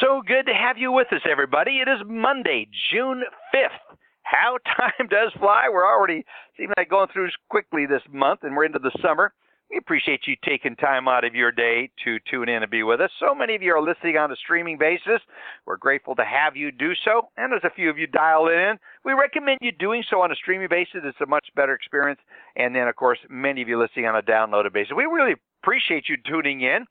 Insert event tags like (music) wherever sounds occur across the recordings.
So good to have you with us, everybody. It is Monday, June 5th. How (laughs) time does fly. We're already seem like going through quickly this month, and we're into the summer. We appreciate you taking time out of your day to tune in and be with us. So many of you are listening on a streaming basis. We're grateful to have you do so. And as a few of you dial in, we recommend you doing so on a streaming basis. It's a much better experience. And then, of course, many of you listening on a downloaded basis. We really appreciate you tuning in.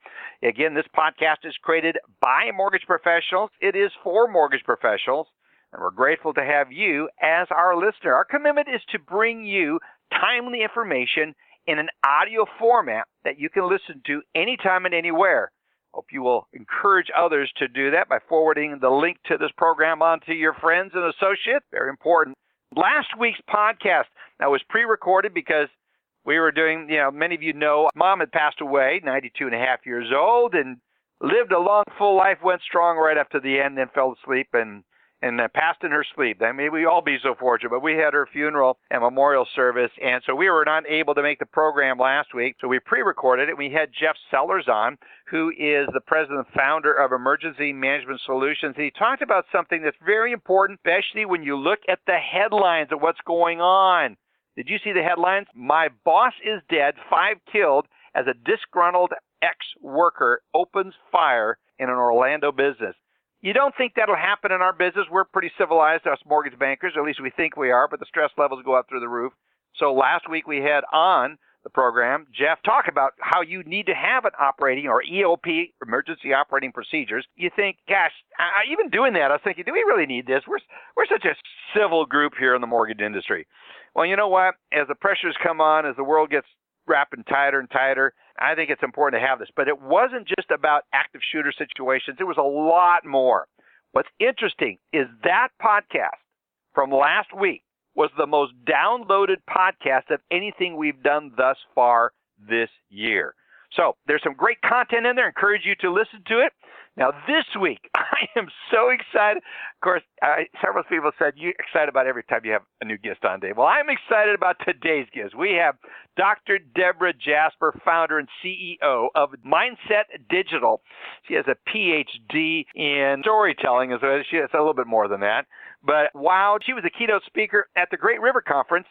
Again, this podcast is created by mortgage professionals. It is for mortgage professionals. And we're grateful to have you as our listener. Our commitment is to bring you timely information in an audio format that you can listen to anytime and anywhere. Hope you will encourage others to do that by forwarding the link to this program on to your friends and associates. Very important. Last week's podcast that was pre-recorded because we were doing, you know, many of you know, mom had passed away, 92 and a half years old, and lived a long, full life, went strong right up to the end, then fell asleep and and uh, passed in her sleep. I mean, we all be so fortunate, but we had her funeral and memorial service, and so we were not able to make the program last week. So we pre-recorded it. We had Jeff Sellers on, who is the president and founder of Emergency Management Solutions. He talked about something that's very important, especially when you look at the headlines of what's going on. Did you see the headlines? My boss is dead, five killed, as a disgruntled ex-worker opens fire in an Orlando business. You don't think that'll happen in our business. We're pretty civilized, us mortgage bankers, at least we think we are, but the stress levels go up through the roof. So last week we had on the program Jeff talk about how you need to have an operating or EOP, emergency operating procedures. You think, gosh, I, even doing that, I was thinking, do we really need this? We're we're such a civil group here in the mortgage industry. Well, you know what? As the pressures come on, as the world gets wrapping tighter and tighter, I think it's important to have this. But it wasn't just about active shooter situations, it was a lot more. What's interesting is that podcast from last week was the most downloaded podcast of anything we've done thus far this year. So there's some great content in there. Encourage you to listen to it. Now this week, (laughs) I am so excited. Of course, I, several people said you're excited about every time you have a new guest on, Dave. Well, I'm excited about today's guest. We have Dr. Debra Jasper, founder and CEO of Mindset Digital. She has a PhD in storytelling, as well. She has a little bit more than that. But wow, she was a keynote speaker at the Great River Conference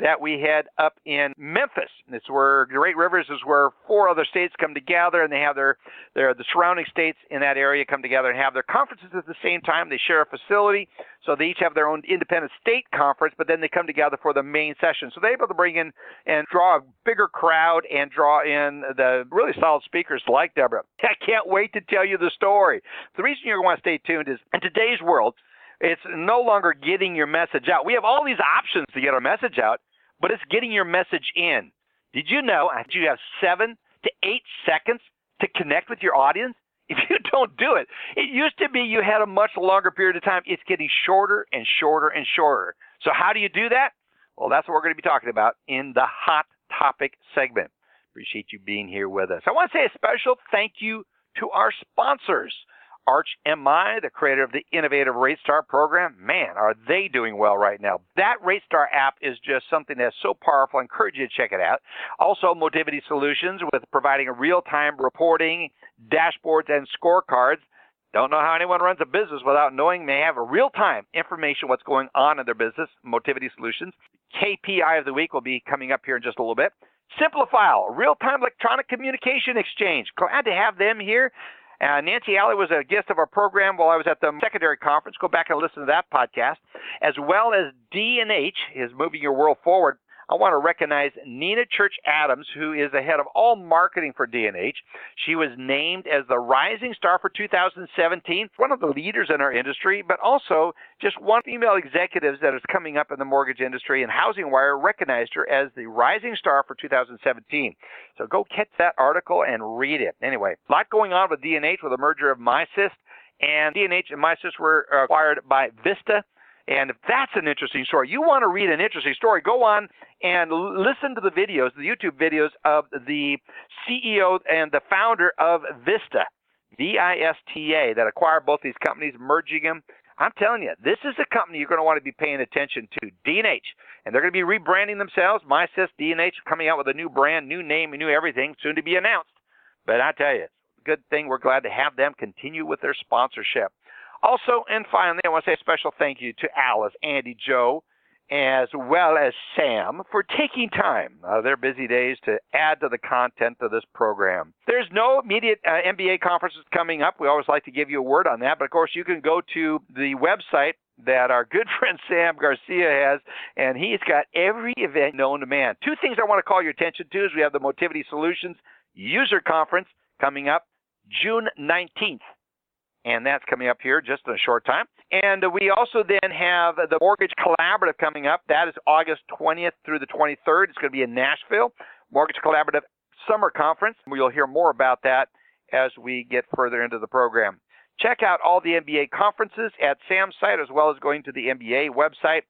that we had up in Memphis. It's where Great Rivers is where four other states come together and they have their, their the surrounding states in that area come together and have their conferences at the same time. They share a facility, so they each have their own independent state conference, but then they come together for the main session. So they're able to bring in and draw a bigger crowd and draw in the really solid speakers like Debra. I can't wait to tell you the story. The reason you're going want to stay tuned is in today's world, it's no longer getting your message out. We have all these options to get our message out, but it's getting your message in. Did you know that you have seven to eight seconds to connect with your audience? (laughs) If you don't do it, it used to be you had a much longer period of time. It's getting shorter and shorter and shorter. So, how do you do that? Well, that's what we're going to be talking about in the Hot Topic segment. Appreciate you being here with us. I want to say a special thank you to our sponsors. Arch MI, the creator of the innovative RateStar program, man, are they doing well right now? That RateStar app is just something that's so powerful. I encourage you to check it out. Also, Motivity Solutions with providing real-time reporting, dashboards, and scorecards. Don't know how anyone runs a business without knowing they have a real-time information what's going on in their business. Motivity Solutions. KPI of the week will be coming up here in just a little bit. Simplifile, real-time electronic communication exchange. Glad to have them here. Uh, Nancy Alley was a guest of our program while I was at the secondary conference. Go back and listen to that podcast, as well as D&H is moving your world forward. I want to recognize Nina Church Adams, who is the head of all marketing for D&H. She was named as the Rising Star for 2017, one of the leaders in our industry, but also just one female executive that is coming up in the mortgage industry, and Housing Wire recognized her as the Rising Star for 2017. So go catch that article and read it. Anyway, a lot going on with D&H with the merger of Misys, and D&H and Misys were acquired by Vista. And if that's an interesting story, you want to read an interesting story, go on and listen to the videos, the YouTube videos of the CEO and the founder of Vista, V-I-S-T-A, that acquired both these companies, merging them. I'm telling you, this is a company you're going to want to be paying attention to, D&H. And they're going to be rebranding themselves. Misys, D&H, coming out with a new brand, new name, new everything, soon to be announced. But I tell you, good thing. We're glad to have them continue with their sponsorship. Also, and finally, I want to say a special thank you to Alice, Andy, Joe, as well as Sam for taking time out of their busy days to add to the content of this program. There's no immediate uh, MBA conferences coming up. We always like to give you a word on that, but of course, you can go to the website that our good (laughs) friend Sam Garcia has, and he's got every event known to man. Two things I want to call your attention to is we have the Motivity Solutions User Conference coming up June 19th and that's coming up here just in a short time. And we also then have the Mortgage Collaborative coming up. That is August 20th through the 23rd. It's going to be in Nashville. Mortgage Collaborative Summer Conference. You'll hear more about that as we get further into the program. Check out all the MBA conferences at Sam's site as well as going to the MBA website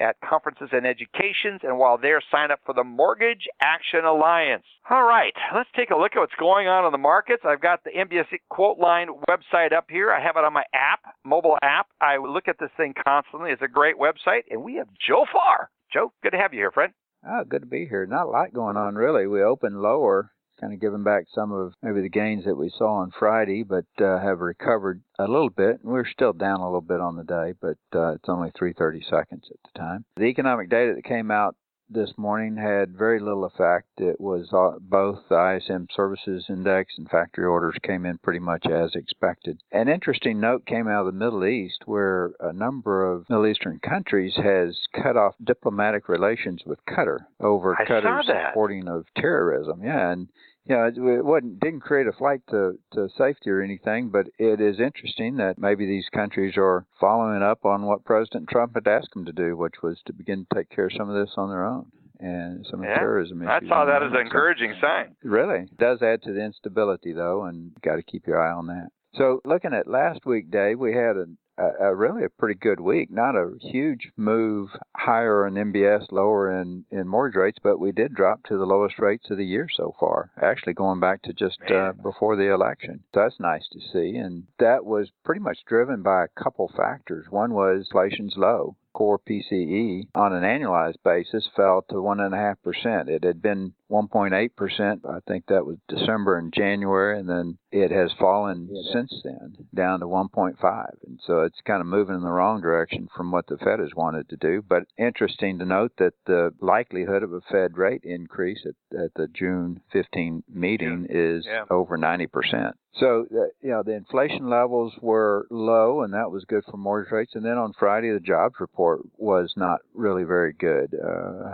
at conferences and educations, and while there, sign up for the Mortgage Action Alliance. All right, let's take a look at what's going on in the markets. I've got the MBS Quoteline website up here. I have it on my app, mobile app. I look at this thing constantly. It's a great website, and we have Joe Farr. Joe, good to have you here, friend. Oh, good to be here. Not a lot going on, really. We opened lower kind of giving back some of maybe the gains that we saw on Friday, but uh, have recovered a little bit. We're still down a little bit on the day, but uh, it's only 3:30 seconds at the time. The economic data that came out this morning had very little effect. It was uh, both the ISM Services Index and factory orders came in pretty much as expected. An interesting note came out of the Middle East where a number of Middle Eastern countries has cut off diplomatic relations with Qatar over I Qatar's supporting of terrorism. Yeah, and you know, it wasn't didn't create a flight to, to safety or anything, but it is interesting that maybe these countries are following up on what President Trump had asked them to do, which was to begin to take care of some of this on their own and some yeah, terrorism issues. I saw that as an encouraging so, sign. Really, it does add to the instability though, and got to keep your eye on that. So, looking at last week, Dave, we had a a, a, really a pretty good week. Not a huge move higher in MBS, lower in, in mortgage rates, but we did drop to the lowest rates of the year so far, actually going back to just uh, before the election. So that's nice to see. And that was pretty much driven by a couple factors. One was inflation's low core PCE on an annualized basis fell to 1.5%. It had been 1.8%. I think that was December and January, and then it has fallen yeah, since then down to 1.5. And so it's kind of moving in the wrong direction from what the Fed has wanted to do. But interesting to note that the likelihood of a Fed rate increase at, at the June 15 meeting yeah. is yeah. over 90%. So, you know, the inflation levels were low, and that was good for mortgage rates. And then on Friday, the jobs report was not really very good. Uh,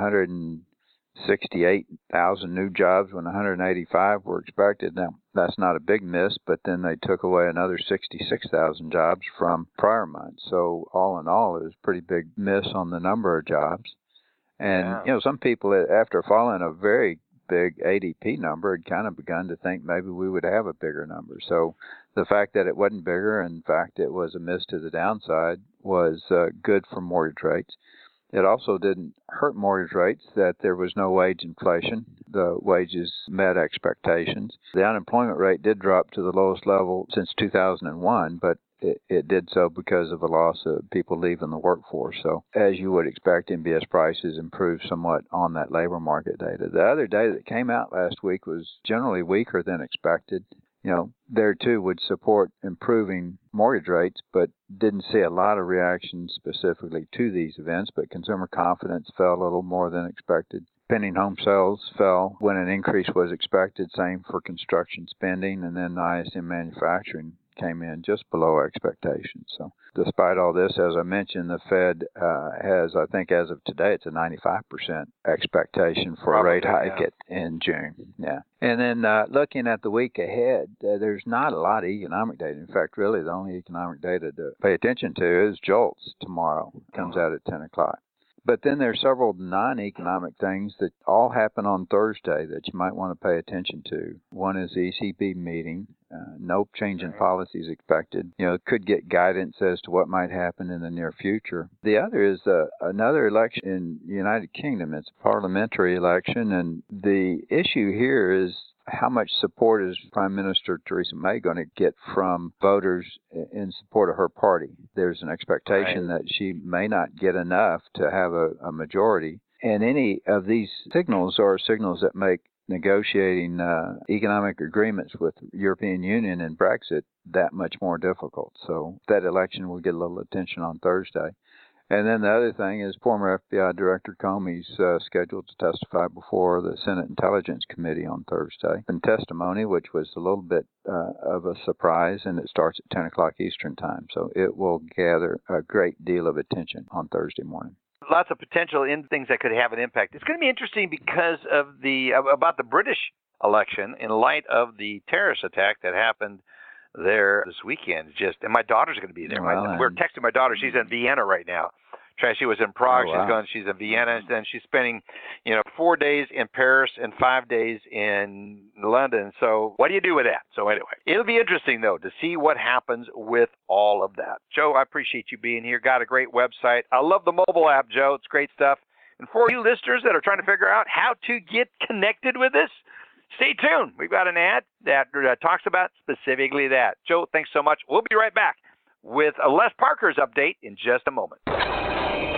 168,000 new jobs when 185 were expected. Now, that's not a big miss, but then they took away another 66,000 jobs from prior months. So, all in all, it was a pretty big miss on the number of jobs. And, yeah. you know, some people, after following a very big ADP number had kind of begun to think maybe we would have a bigger number. So the fact that it wasn't bigger, in fact, it was a miss to the downside, was uh, good for mortgage rates. It also didn't hurt mortgage rates that there was no wage inflation. The wages met expectations. The unemployment rate did drop to the lowest level since 2001, but it, it did so because of a loss of people leaving the workforce. So, as you would expect, MBS prices improved somewhat on that labor market data. The other data that came out last week was generally weaker than expected. You know, there too would support improving mortgage rates, but didn't see a lot of reaction specifically to these events. But consumer confidence fell a little more than expected. Pending home sales fell when an increase was expected. Same for construction spending, and then the ISM manufacturing came in just below expectations. So, despite all this, as I mentioned, the Fed uh, has, I think, as of today, it's a 95% expectation for Probably, a rate hike yeah. at, in June. Yeah. And then uh, looking at the week ahead, uh, there's not a lot of economic data. In fact, really, the only economic data to pay attention to is JOLTS tomorrow. It comes uh-huh. out at 10 o'clock. But then there's several non-economic things that all happen on Thursday that you might want to pay attention to. One is the ECB meeting. Uh, no change in policies expected. You know, could get guidance as to what might happen in the near future. The other is uh, another election in the United Kingdom. It's a parliamentary election, and the issue here is how much support is Prime Minister Theresa May going to get from voters in support of her party? There's an expectation right. that she may not get enough to have a, a majority. And any of these signals are signals that make negotiating uh, economic agreements with European Union and Brexit that much more difficult. So that election will get a little attention on Thursday. And then the other thing is former FBI Director Comey's uh, scheduled to testify before the Senate Intelligence Committee on Thursday. And testimony, which was a little bit uh, of a surprise, and it starts at 10 o'clock Eastern Time. So it will gather a great deal of attention on Thursday morning lots of potential in things that could have an impact. It's going to be interesting because of the about the British election in light of the terrorist attack that happened there this weekend. Just and my daughter's going to be there. Well, We're texting my daughter; she's in Vienna right now, Tracy was in Prague. Oh, wow. She's going. She's in Vienna. And then she's spending, you know, four days in Paris and five days in London. So what do you do with that? So anyway, it'll be interesting though to see what happens with all of that. Joe, I appreciate you being here. Got a great website. I love the mobile app, Joe. It's great stuff. And for you listeners that are trying to figure out how to get connected with this, stay tuned. We've got an ad that uh, talks about specifically that. Joe, thanks so much. We'll be right back with a Les Parker's update in just a moment.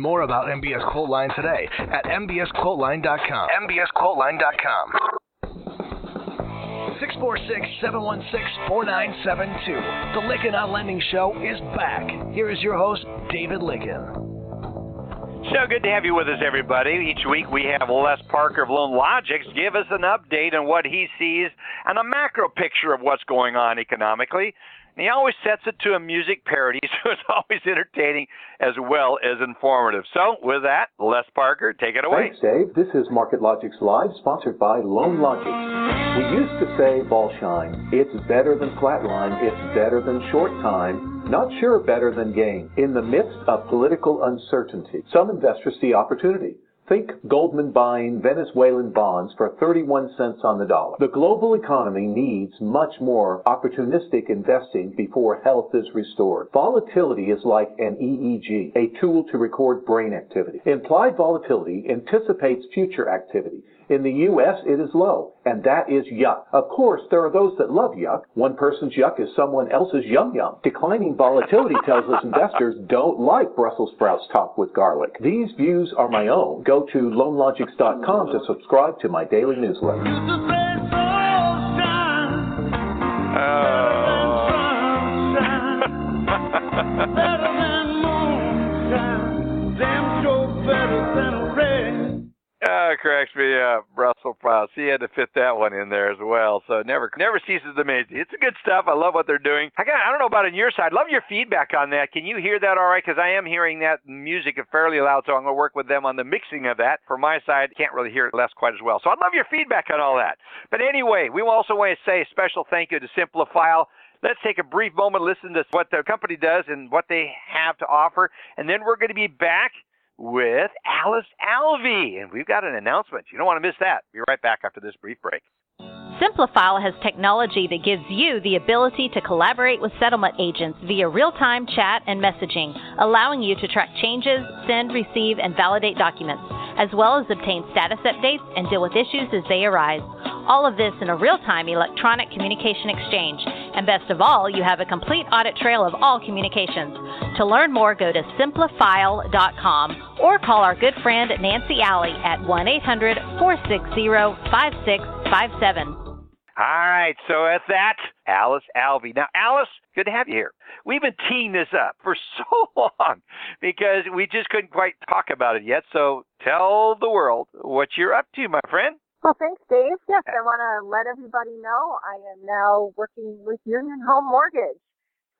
more about MBS Quoteline today at mbsquoteline.com. mbsquoteline.com. 646-716-4972. The Lykken on Lending Show is back. Here is your host, David Lykken. So good to have you with us, everybody. Each week we have Les Parker of Loan Logics give us an update on what he sees and a macro picture of what's going on economically. And he always sets it to a music parody, (laughs) so it's always entertaining as well as informative. So, with that, Les Parker, take it away. Thanks, Dave. This is Market Logics Live, sponsored by Loan Logics. We used to say ball shine. It's better than flatline. It's better than short time. Not sure better than gain. In the midst of political uncertainty, some investors see opportunity. Think Goldman buying Venezuelan bonds for 31 cents on the dollar. The global economy needs much more opportunistic investing before health is restored. Volatility is like an EEG, a tool to record brain activity. Implied volatility anticipates future activity. In the U.S., it is low, and that is yuck. Of course, there are those that love yuck. One person's yuck is someone else's yum yum. Declining volatility tells us investors don't like Brussels sprouts topped with garlic. These views are my own. Go to loanlogics.com to subscribe to my daily newsletter. Uh, cracks me up. Brussels sprouts. He had to fit that one in there as well. So never, never ceases to amaze me. It's good stuff. I love what they're doing. I got, I don't know about on your side. Love your feedback on that. Can you hear that all right? Because I am hearing that music fairly loud, so I'm going to work with them on the mixing of that. For my side, can't really hear it less quite as well. So I'd love your feedback on all that. But anyway, we also want to say a special thank you to Simplifile. Let's take a brief moment, listen to what the company does and what they have to offer, and then we're going to be back with Alice Alvey. And we've got an announcement. You don't want to miss that. Be right back after this brief break. Simplifile has technology that gives you the ability to collaborate with settlement agents via real time chat and messaging, allowing you to track changes, send, receive, and validate documents, as well as obtain status updates and deal with issues as they arise. All of this in a real time electronic communication exchange. And best of all, you have a complete audit trail of all communications. To learn more, go to simplifile.com or call our good friend Nancy Alley at 1 800 460 5657. All right, so at that, Alice Alvey. Now, Alice, good to have you here. We've been teeing this up for (laughs) so long because we just couldn't quite talk about it yet. So tell the world what you're up to, my friend. Well, thanks, Dave. Yes, I want to let everybody know I am now working with Union Home Mortgage.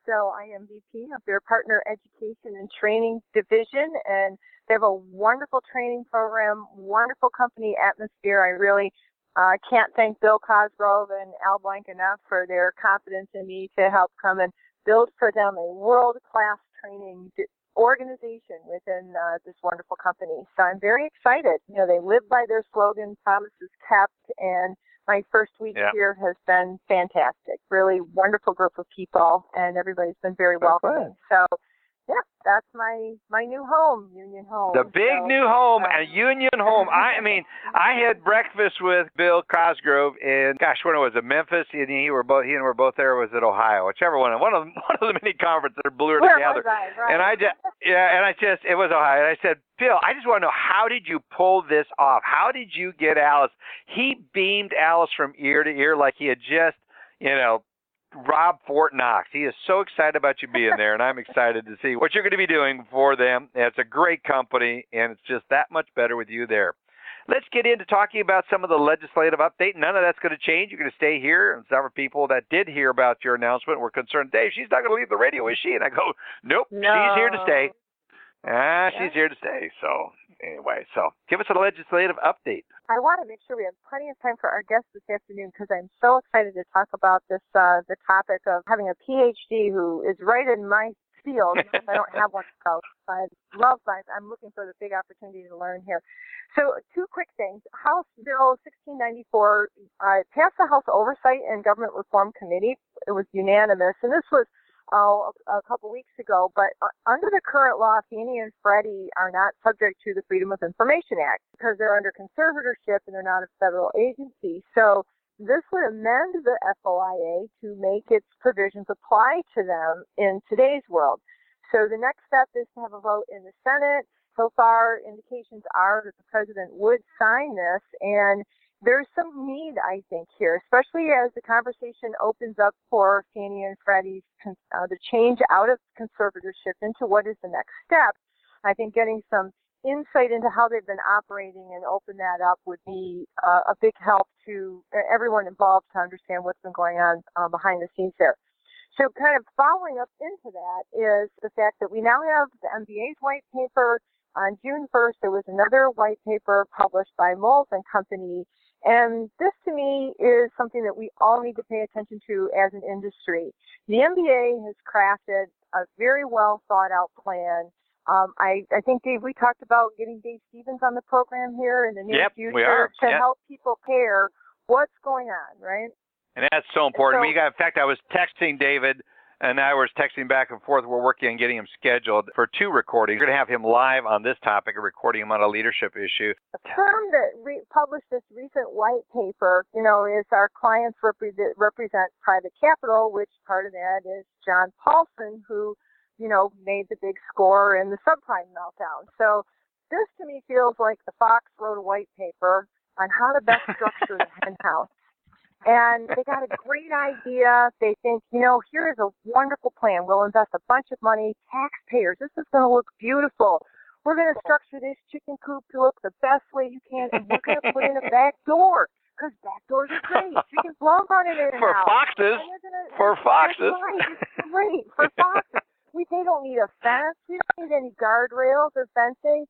So I am VP of their Partner Education and Training Division, and they have a wonderful training program, wonderful company atmosphere. I really I uh, can't thank Bill Cosgrove and Al Blank enough for their confidence in me to help come and build for them a world-class training organization within uh, this wonderful company. So I'm very excited. You know, they live by their slogan, promises kept, and my first week yeah. here has been fantastic. Really wonderful group of people, and everybody's been very welcoming. So yeah, that's my my new home, Union Home. The big so, new home, uh, a Union Home. I, I mean, I had breakfast with Bill Cosgrove in gosh, when it was it Memphis, and he were both he and we were both there. Was at Ohio? Whichever one. One of (laughs) one of the many conferences that blew her Where together. I? Right. And I just yeah, and I just it was Ohio. And I said, Bill, I just want to know how did you pull this off? How did you get Alice? He beamed Alice from ear to ear like he had just you know Rob Fort Knox. He is so excited about you being there, and I'm (laughs) excited to see what you're going to be doing for them. It's a great company, and it's just that much better with you there. Let's get into talking about some of the legislative update. None of that's going to change. You're going to stay here. And several people that did hear about your announcement were concerned, Dave, she's not going to leave the radio, is she? And I go, nope, no. she's here to stay. Ah, Yeah. she's here to stay. So anyway, so give us a legislative update. I want to make sure we have plenty of time for our guests this afternoon because I'm so excited to talk about this uh, the topic of having a PhD who is right in my field. I don't have one, so I love my. I'm looking for the big opportunity to learn here. So, two quick things. House Bill 1694 uh, passed the House Oversight and Government Reform Committee. It was unanimous, and this was uh, a couple weeks ago. But uh, under the current law, Fannie and Freddie are not subject to the Freedom of Information Act because they're under conservatorship and they're not a federal agency. So this would amend the FOIA to make its provisions apply to them in today's world. So the next step is to have a vote in the Senate. So far, indications are that the president would sign this, and there's some need, I think, here, especially as the conversation opens up for Fannie and Freddie's uh, the change out of conservatorship into what is the next step. I think getting some insight into how they've been operating and open that up would be uh, a big help to everyone involved to understand what's been going on uh, behind the scenes there. So, kind of following up into that is the fact that we now have the MBA's white paper. On June 1st, there was another white paper published by Moelis and Company. And this to me is something that we all need to pay attention to as an industry. The MBA has crafted a very well thought out plan um, I, I think, Dave, we talked about getting Dave Stevens on the program here in the near Yep, future to Yep. help people care what's going on, right? And that's so important. So- we got, in fact, I was texting David, and I was texting back and forth. We're working on getting him scheduled for two recordings. We're going to have him live on this topic and recording him on a leadership issue. A firm that re- published this recent white paper, you know, is our clients represent, represent private capital, which part of that is John Paulson, who, you know, made the big score in the subprime meltdown. So this to me feels like the Fox wrote a white paper on how to best structure the (laughs) hen house. And they got a great idea. They think, you know, here is a wonderful plan. We'll invest a bunch of money, taxpayers. This is going to look beautiful. We're going to structure this chicken coop to look the best way you can, and we're going to put in a back door because back doors are great. Chickens love running in and For out. foxes. Gonna- For foxes. right. It's great for foxes. We they don't need a fence. We don't need any guardrails or fencing.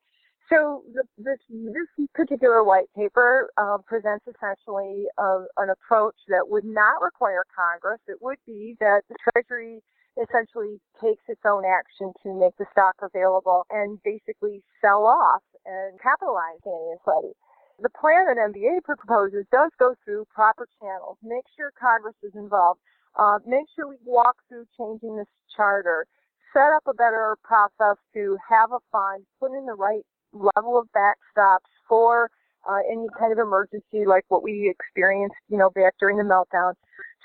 So the, this this particular white paper uh, presents essentially uh, an approach that would not require Congress. It would be that the Treasury essentially takes its own action to make the stock available and basically sell off and capitalize Fannie and Freddie. The plan that MBA proposes does go through proper channels. Make sure Congress is involved. Uh, make sure we walk through changing this charter. Set up a better process to have a fund, put in the right level of backstops for uh, any kind of emergency like what we experienced, you know, back during the meltdown.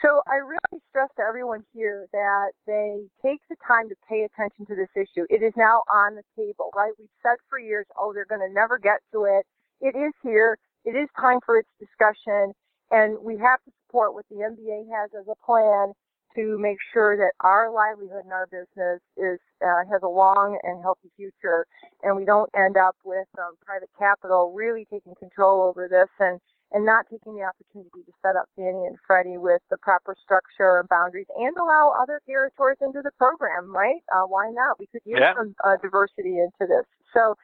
So I really stress to everyone here that they take the time to pay attention to this issue. It is now on the table, right? We've said for years, oh, they're going to never get to it. It is here. It is time for its discussion, and we have to support what the MBA has as a plan to make sure that our livelihood and our business is uh, has a long and healthy future, and we don't end up with um, private capital really taking control over this and and not taking the opportunity to set up Fannie and Freddie with the proper structure and boundaries and allow other guarantors into the program, right? Uh, why not? We could use Yeah. some uh, diversity into this. So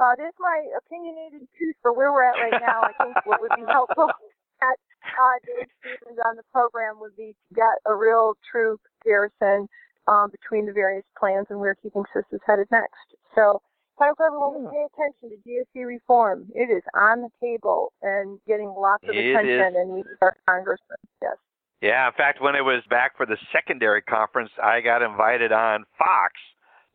uh, there's my opinionated piece for where we're at right now. I think what would be helpful (laughs) at Stevens on the program would be to get a real true comparison um, between the various plans and where Keeping Sisters headed next. So time for everyone to pay attention to GSE reform. It is on the table and getting lots of It attention, is. and we our congressmen. Yes. Yeah, in fact, when it was back for the secondary conference, I got invited on Fox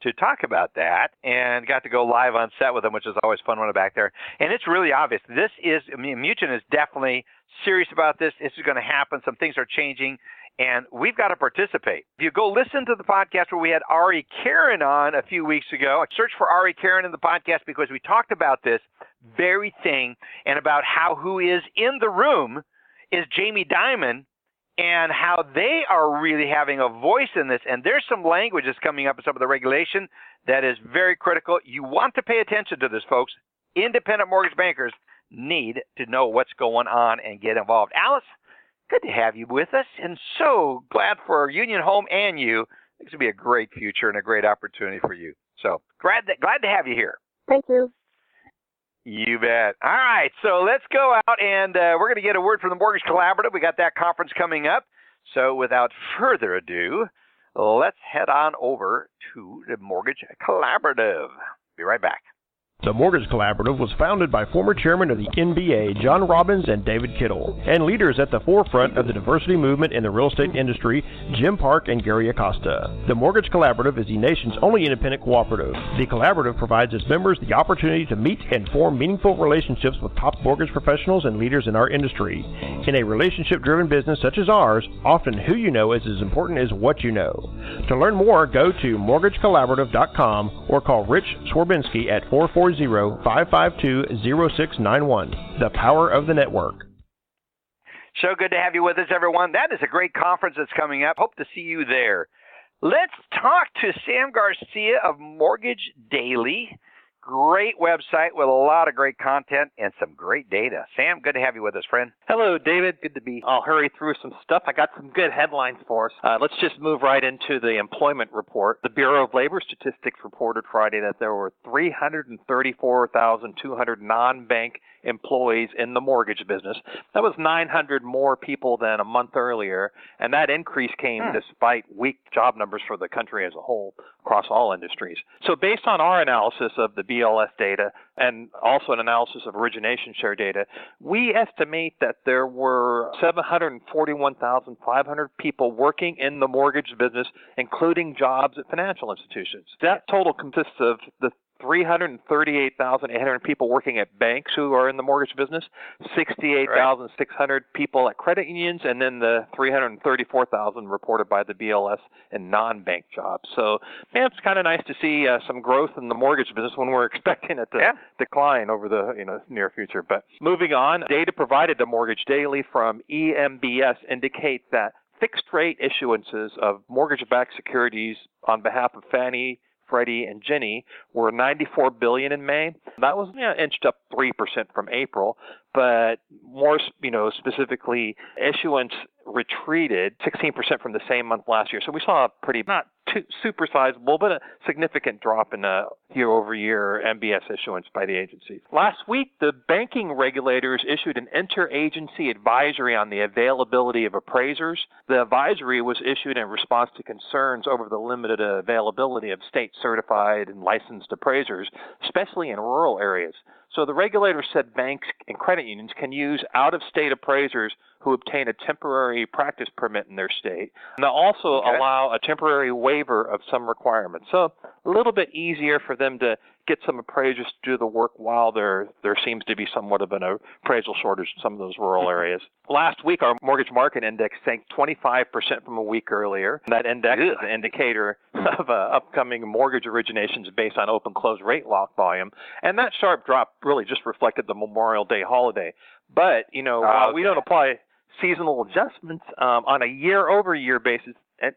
to talk about that and got to go live on set with them, which is always fun when I'm back there. And it's really obvious. This is, I mean, Mnuchin is definitely serious about this. This is going to happen. Some things are changing, and we've got to participate. If you go listen to the podcast where we had Ari Karen on a few weeks ago, search for Ari Karen in the podcast because we talked about this very thing and about how who is in the room is Jamie Dimon and how they are really having a voice in this. And there's some language that's coming up in some of the regulation that is very critical. You want to pay attention to this, folks. Independent mortgage bankers need to know what's going on and get involved. Alice, good to have you with us, and so glad for Union Home and you. This will be a great future and a great opportunity for you. So glad that glad to have you here. Thank you. You bet. All right, so let's go out and uh, we're going to get a word from the Mortgage Collaborative. We got that conference coming up. So without further ado, let's head on over to the Mortgage Collaborative. Be right back. The Mortgage Collaborative was founded by former chairman of the MBA, John Robbins and David Kittle, and leaders at the forefront of the diversity movement in the real estate industry, Jim Park and Gary Acosta. The Mortgage Collaborative is the nation's only independent cooperative. The collaborative provides its members the opportunity to meet and form meaningful relationships with top mortgage professionals and leaders in our industry. In a relationship driven business such as ours, often who you know is as important as what you know. To learn more, go to mortgagecollaborative.com or call Rich Swerbinsky at 440-552-0691. The power of the network. So good to have you with us, everyone. That is a great conference that's coming up. Hope to see you there. Let's talk to Sam Garcia of Mortgage Daily. Great website with a lot of great content and some great data. Sam, good to have you with us, friend. Hello, David. Good to be. I'll hurry through some stuff. I got some good headlines for us. Uh, let's just move right into the employment report. The Bureau of Labor Statistics reported Friday that there were 334,200 non-bank employees in the mortgage business. That was 900 more people than a month earlier, and that increase came Hmm. despite weak job numbers for the country as a whole across all industries. So, based on our analysis of the BLS data and also an analysis of origination share data, we estimate that there were 741,500 people working in the mortgage business, including jobs at financial institutions. That total consists of the 338,800 people working at banks who are in the mortgage business, 68,600 people at credit unions, and then the 334,000 reported by the BLS in non-bank jobs. So, man, it's kind of nice to see uh, some growth in the mortgage business when we're (laughs) expecting it to Yeah. decline over the you know near future. But moving on, data provided to Mortgage Daily from EMBS indicate that fixed rate issuances of mortgage-backed securities on behalf of Fannie Freddie and Ginnie were 94 billion in May. That was you know, inched up 3% from April, but more you know specifically issuance retreated 16% from the same month last year. So we saw a pretty not too super sizable but a significant drop in uh, year over year MBS issuance by the agency. Last week the banking regulators issued an interagency advisory on the availability of appraisers. The advisory was issued in response to concerns over the limited availability of state certified and licensed appraisers, especially in rural areas. So the regulators said banks and credit unions can use out of state appraisers who obtain a temporary practice permit in their state. And they'll also Okay. allow a temporary waiver of some requirements. So a little bit easier for them to get some appraisers to do the work while there there seems to be somewhat of an appraisal shortage in some of those rural areas. Last week our mortgage market index sank 25% from a week earlier. That index is an indicator of uh, upcoming mortgage originations based on open close rate lock volume. And that sharp drop really just reflected the Memorial Day holiday. But, you know, while we don't apply seasonal adjustments um, on a year over year basis,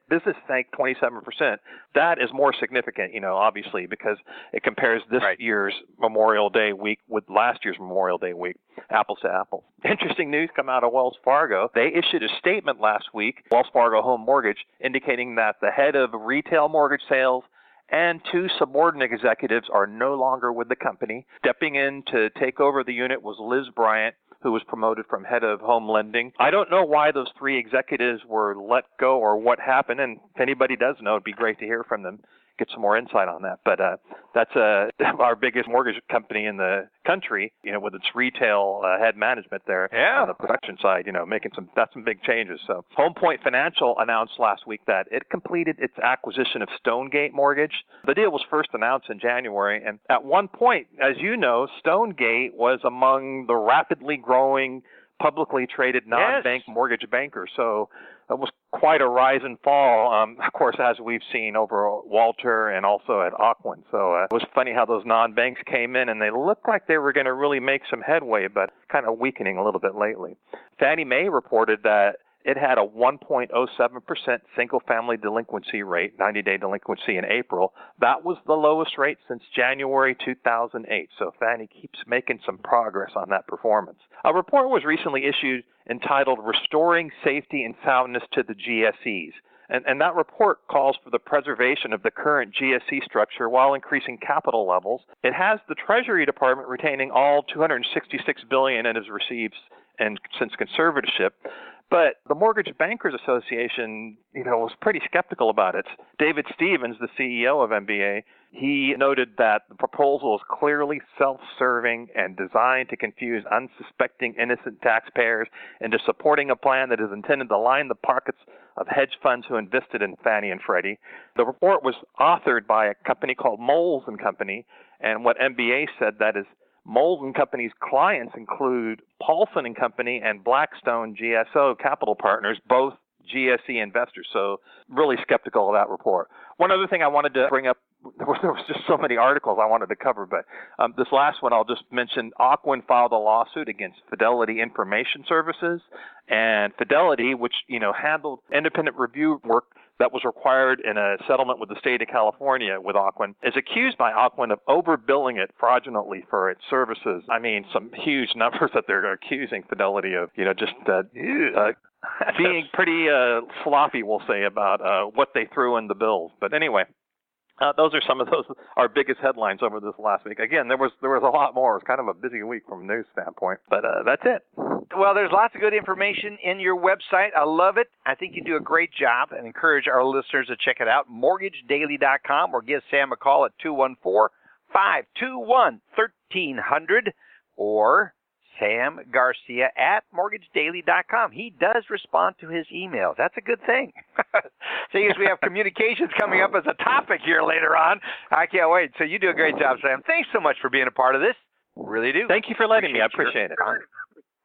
business sank 27%. That is more significant, you know, obviously, because it compares this Right. year's Memorial Day week with last year's Memorial Day week, apples to apples. Interesting news come out of Wells Fargo. They issued a statement last week, Wells Fargo Home Mortgage, indicating that the head of retail mortgage sales and two subordinate executives are no longer with the company. Stepping in to take over the unit was Liz Bryant, who was promoted from head of home lending. I don't know why those three executives were let go or what happened, and if anybody does know, it'd be great to hear from them get some more insight on that. But uh, that's uh, (laughs) our biggest mortgage company in the country, you know, with its retail uh, head management there yeah. on the production side, you know, making some that's some big changes. So Home Point Financial announced last week that it completed its acquisition of Stonegate Mortgage. The deal was first announced in January, and at one point, as you know, Stonegate was among the rapidly growing publicly traded non-bank yes. mortgage bankers. So it was quite a rise and fall, um, of course, as we've seen over Walter and also at Ocwen. So uh, it was funny how those non-banks came in and they looked like they were going to really make some headway, but kind of weakening a little bit lately. Fannie Mae reported that it had a 1.07% single family delinquency rate, 90 day delinquency in April. That was the lowest rate since January 2008. So Fannie keeps making some progress on that performance. A report was recently issued entitled Restoring Safety and Soundness to the GSEs. And, and, that report calls for the preservation of the current GSE structure while increasing capital levels. It has the Treasury Department retaining all 266 billion it has received and since conservatorship. But the Mortgage Bankers Association, you know, was pretty skeptical about it. David Stevens, the CEO of MBA, he noted that the proposal is clearly self-serving and designed to confuse unsuspecting innocent taxpayers into supporting a plan that is intended to line the pockets of hedge funds who invested in Fannie and Freddie. The report was authored by a company called Moelis and Company, and what MBA said that is Moelis and Company's clients include Paulson and Company and Blackstone GSO Capital Partners, both GSE investors. So really skeptical of that report. One other thing I wanted to bring up (laughs) there was, just so many articles I wanted to cover, but um, this last one I'll just mention. Ocwen filed a lawsuit against Fidelity Information Services, and Fidelity, which you know handled independent review work that was required in a settlement with the state of California with Ocwen, is accused by Ocwen of overbilling it fraudulently for its services. I mean, some huge (laughs) numbers that they're accusing Fidelity of, you know, just uh, uh, (laughs) being pretty uh, sloppy, we'll say, about uh, what they threw in the bills. But anyway, uh, those are some of those our biggest headlines over this last week. Again, there was there was a lot more. It was kind of a busy week from a news standpoint, but uh, that's it. Well, there's lots of good information in your website. I love it. I think you do a great job, and encourage our listeners to check it out. MortgageDaily.com or give Sam a call at 214 521 1300 or Sam Garcia at mortgagedaily.com. He does respond to his emails. That's a good thing. (laughs) Seeing as we have communications coming up as a topic here later on, I can't wait. So you do a great job, Sam. Thanks so much for being a part of this. Really do. Thank you for letting me. I appreciate it.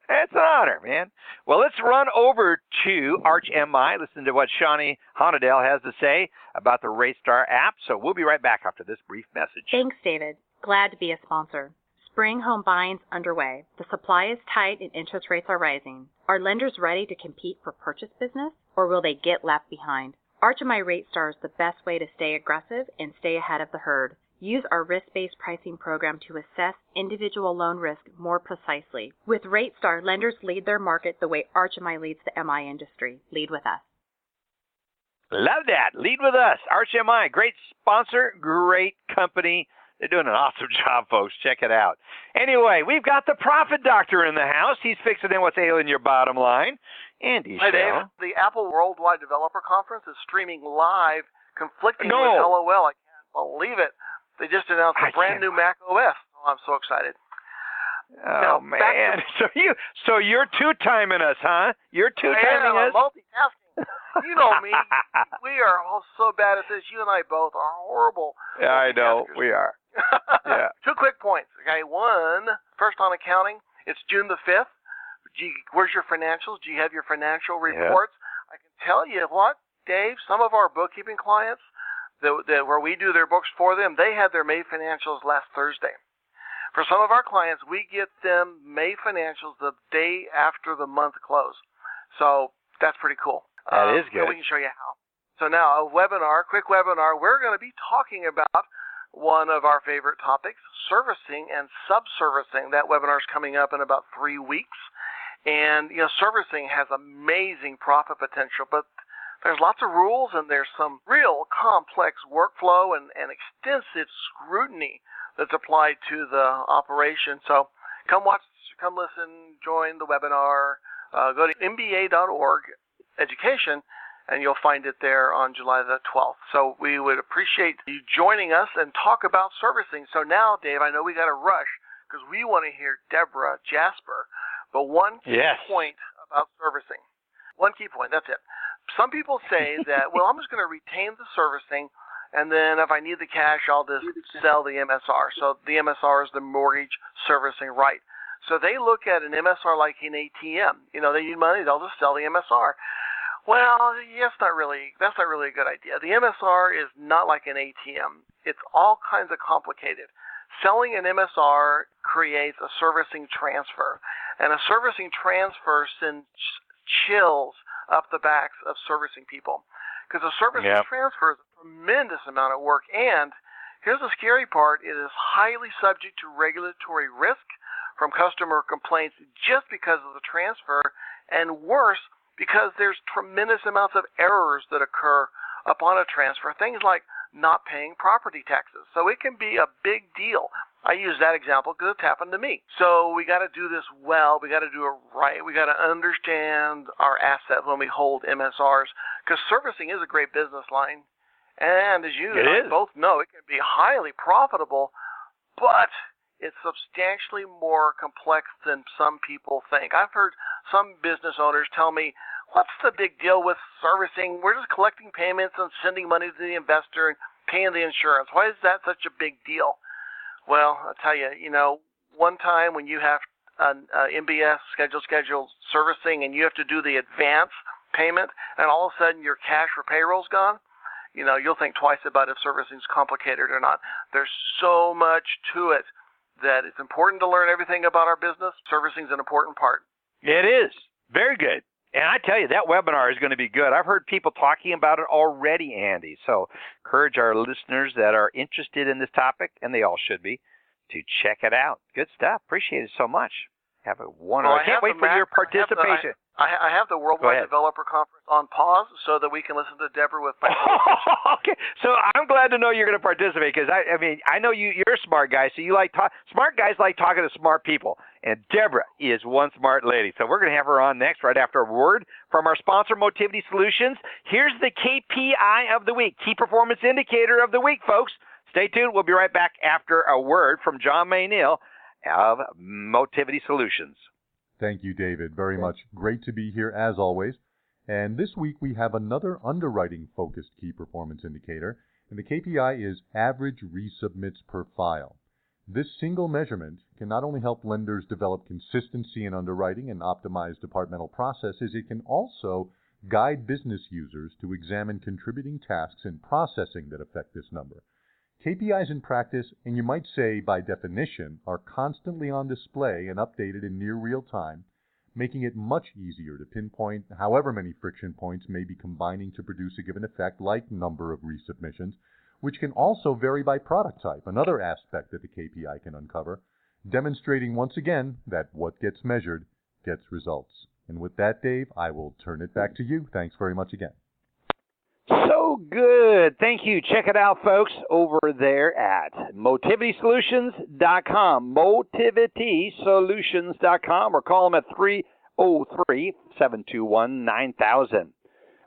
It's an honor, man. Well, let's run over to Arch MI, listen to what Shawnee Honadale has to say about the RateStar app. So we'll be right back after this brief message. Thanks, David. Glad to be a sponsor. Spring home buying's underway. The supply is tight and interest rates are rising. Are lenders ready to compete for purchase business or will they get left behind? Arch MI RateStar is the best way to stay aggressive and stay ahead of the herd. Use our risk-based pricing program to assess individual loan risk more precisely. With RateStar, lenders lead their market the way Arch MI leads the MI industry. Lead with us. Love that. Lead with us. ArchMI, great sponsor, great company. They're doing an (laughs) awesome job, folks. Check it out. Anyway, we've got the Profit Doctor in the house. He's fixing in what's ailing your bottom line. Andy Hi. Dave. The Apple Worldwide Developer Conference is streaming live, conflicting No. with LOL. I can't believe it. They just announced a I brand can't- new Mac OS. Oh, I'm so excited. Oh Now, man. to- (laughs) So you so you're two timing us, huh? You're two timing I'm us. multitasking. You know me. (laughs) we are all so bad at this. You and I both are horrible. yeah, I know we are. Yeah. (laughs) Two quick points. Okay, one, first on accounting. It's June the fifth. Where's your financials? Do you have your financial Yeah. reports? I can tell you what, Dave. Some of our bookkeeping clients, that, that where we do their books for them, they had their May financials last Thursday. For some of our clients, we get them May financials the day after the month close. So that's pretty cool. That Um, is good. So we can show you how. So now a webinar, quick webinar. We're going to be talking about one of our favorite topics, servicing and subservicing. That webinar is coming up in about three weeks. And, you know, servicing has amazing profit potential, but there's lots of rules and there's some real complex workflow and, and extensive scrutiny that's applied to the operation. So come watch, come listen, join the webinar. Uh, go to mba.org education and you'll find it there on July the 12th. So we would appreciate you joining us and talk about servicing. So now, Dave, I know we got to rush because we want to hear Debra Jasper. But one key yes. point about servicing, one key point, that's it. Some people say (laughs) that, well, I'm just going to retain the servicing, and then if I need the cash, I'll just sell the MSR. So the MSR is the mortgage servicing right. So they look at an MSR like an ATM. You know, they need money, they'll just sell the MSR. Well, yes, not really. That's not really a good idea. The MSR is not like an ATM. It's all kinds of complicated. Selling an MSR creates a servicing transfer, and a servicing transfer sends chills up the backs of servicing people because a servicing yep. transfer is a tremendous amount of work. And here's the scary part: it is highly subject to regulatory risk from customer complaints just because of the transfer, and worse because there's tremendous amounts of errors that occur upon a transfer. Things like not paying property taxes. So it can be a big deal. I use that example because it's happened to me. So we got to do this well. We got to do it right. We got to understand our asset when we hold MSRs because servicing is a great business line. And as you both know, it can be highly profitable, but it's substantially more complex than some people think. I've heard some business owners tell me, what's the big deal with servicing? We're just collecting payments and sending money to the investor and paying the insurance. Why is that such a big deal? Well, I'll tell you, you know, one time when you have an uh, MBS schedule schedule servicing and you have to do the advance payment and all of a sudden your cash for payroll's gone, you know, you'll think twice about if servicing's complicated or not. There's so much to it that it's important to learn everything about our business. Servicing is an important part. It is. Very good. And I tell you, that webinar is going to be good. I've heard people talking about it already, Andy. So encourage our listeners that are interested in this topic, and they all should be, to check it out. Good stuff. Appreciate it so much. Have a wonderful. Well, I can't wait for Mac, your participation. I have, the, I, I have the Worldwide Developer Conference on pause so that we can listen to Debra with my. (laughs) okay, so I'm glad to know you're going to participate because I, I mean, I know you. You're a smart guy, so you like talk. Smart guys like talking to smart people, and Debra is one smart lady. So we're going to have her on next, right after a word from our sponsor, Motivity Solutions. Here's the KPI of the week, Key Performance Indicator of the week, folks. Stay tuned. We'll be right back after a word from John Mayneal of Motivity Solutions. Thank you, David, very much. Great to be here as always. And this week we have another underwriting focused key performance indicator, and the KPI is average resubmits per file. This single measurement can not only help lenders develop consistency in underwriting and optimize departmental processes, it can also guide business users to examine contributing tasks in processing that affect this number. KPIs in practice, and you might say by definition, are constantly on display and updated in near real time, making it much easier to pinpoint however many friction points may be combining to produce a given effect, like number of resubmissions, which can also vary by product type, another aspect that the KPI can uncover, demonstrating once again that what gets measured gets results. And with that, Dave, I will turn it back to you. Thanks very much again. So good. Thank you. Check it out, folks, over there at motivitysolutions.com. Motivitysolutions.com or call them at 303 721 9000.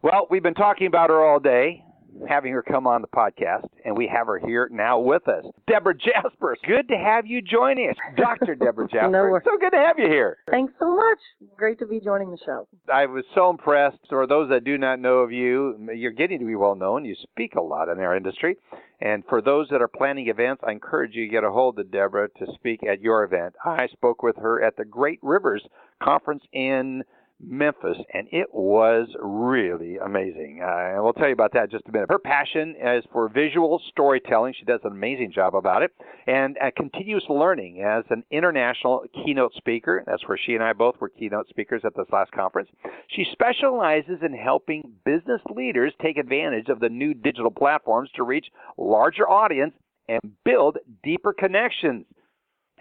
Well, we've been talking about her all day having her come on the podcast, and we have her here now with us. Debra Jasper, good to have you joining us. Dr. Debra (laughs) Jasper, no, so good to have you here. Thanks so much. Great to be joining the show. I was so impressed. For those that do not know of you, you're getting to be well known. You speak a lot in our industry. And for those that are planning events, I encourage you to get a hold of Debra to speak at your event. I spoke with her at the Great Rivers Conference in Memphis, and it was really amazing. Uh, and we'll tell you about that in just a minute. Her passion is for visual storytelling. She does an amazing job about it, and uh, continuous learning as an international keynote speaker. That's where she and I both were keynote speakers at this last conference. She specializes in helping business leaders take advantage of the new digital platforms to reach larger audience and build deeper connections.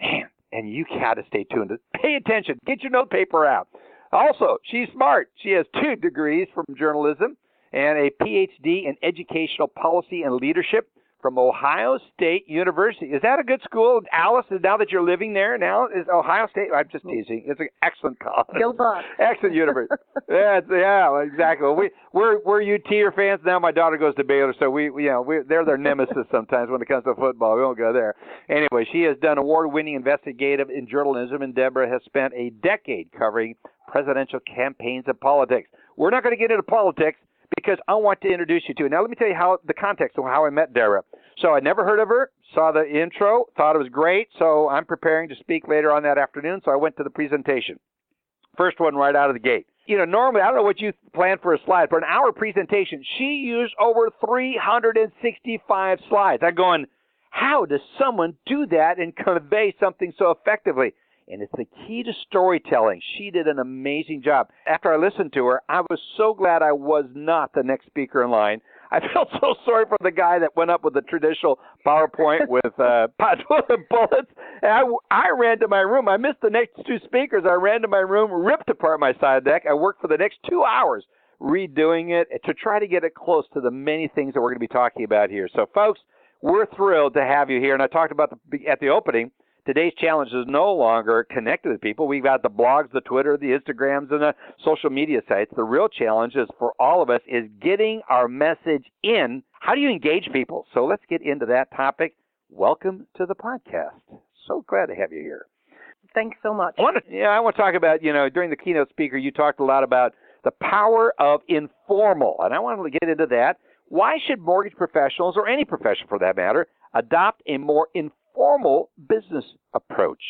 Man, and you got to stay tuned. Pay attention. Get your note paper out. Also, she's smart. She has two degrees from journalism and a PhD in educational policy and leadership from Ohio State University. Is that a good school, Alice? Now that you're living there, now is Ohio State? I'm just teasing. It's an excellent college. Go Bucks. (laughs) Excellent university. yeah, yeah, exactly. We we're we're UTer fans now. My daughter goes to Baylor, so we, we you know we they're their nemesis sometimes when it comes to football. We won't go there. Anyway, she has done award-winning investigative in journalism, and Debra has spent a decade covering presidential campaigns and politics. We're not going to get into politics because I want to introduce you to. Now, let me tell you how the context of how I met Debra. So I never heard of her, saw the intro, thought it was great. So I'm preparing to speak later on that afternoon. So I went to the presentation. First one right out of the gate. You know, normally, I don't know what you plan for a slide. For an hour presentation, she used over 365 slides. I'm going, how does someone do that and convey something so effectively? And it's the key to storytelling. She did an amazing job. After I listened to her, I was so glad I was not the next speaker in line. I (laughs) felt so sorry for the guy that went up with the traditional PowerPoint (laughs) with uh, bullets. And I, I ran to my room. I missed the next two speakers. I ran to my room, ripped apart my side deck. I worked for the next two hours redoing it to try to get it close to the many things that we're going to be talking about here. So, folks, we're thrilled to have you here. And I talked about the, at the opening today's challenge is no longer connected with people. We've got the blogs, the Twitter, the Instagrams, and the social media sites. The real challenge is for all of us is getting our message in. How do you engage people? So let's get into that topic. Welcome to the podcast. So glad to have you here. Thanks so much. I want to, yeah, I want to talk about, you know, during the keynote speaker, you talked a lot about the power of informal, and I want to get into that. Why should mortgage professionals, or any profession for that matter, adopt a more informal formal business approach?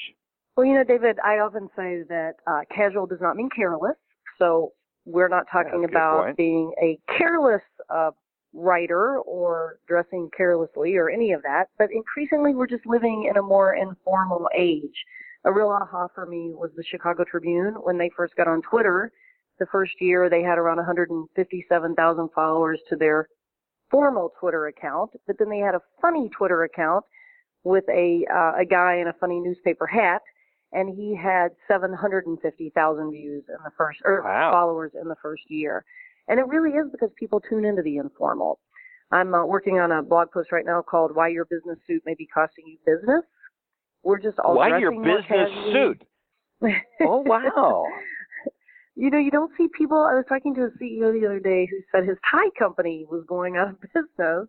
Well, you know, David, I often say that uh, casual does not mean careless. So we're not talking about being a careless uh, writer or dressing carelessly or any of that, but increasingly we're just living in a more informal age. A real aha for me was the Chicago Tribune when they first got on Twitter. The first year they had around 157,000 followers to their formal Twitter account, but then they had a funny Twitter account with a uh, a guy in a funny newspaper hat, and he had 750,000 views in the first or wow. followers in the first year. And it really is because people tune into the informal. I'm uh, working on a blog post right now called "Why Your Business Suit May Be Costing You Business." We're just all why your business suit. (laughs) oh wow! you know, you don't see people. I was talking to a CEO the other day who said his tie company was going out of business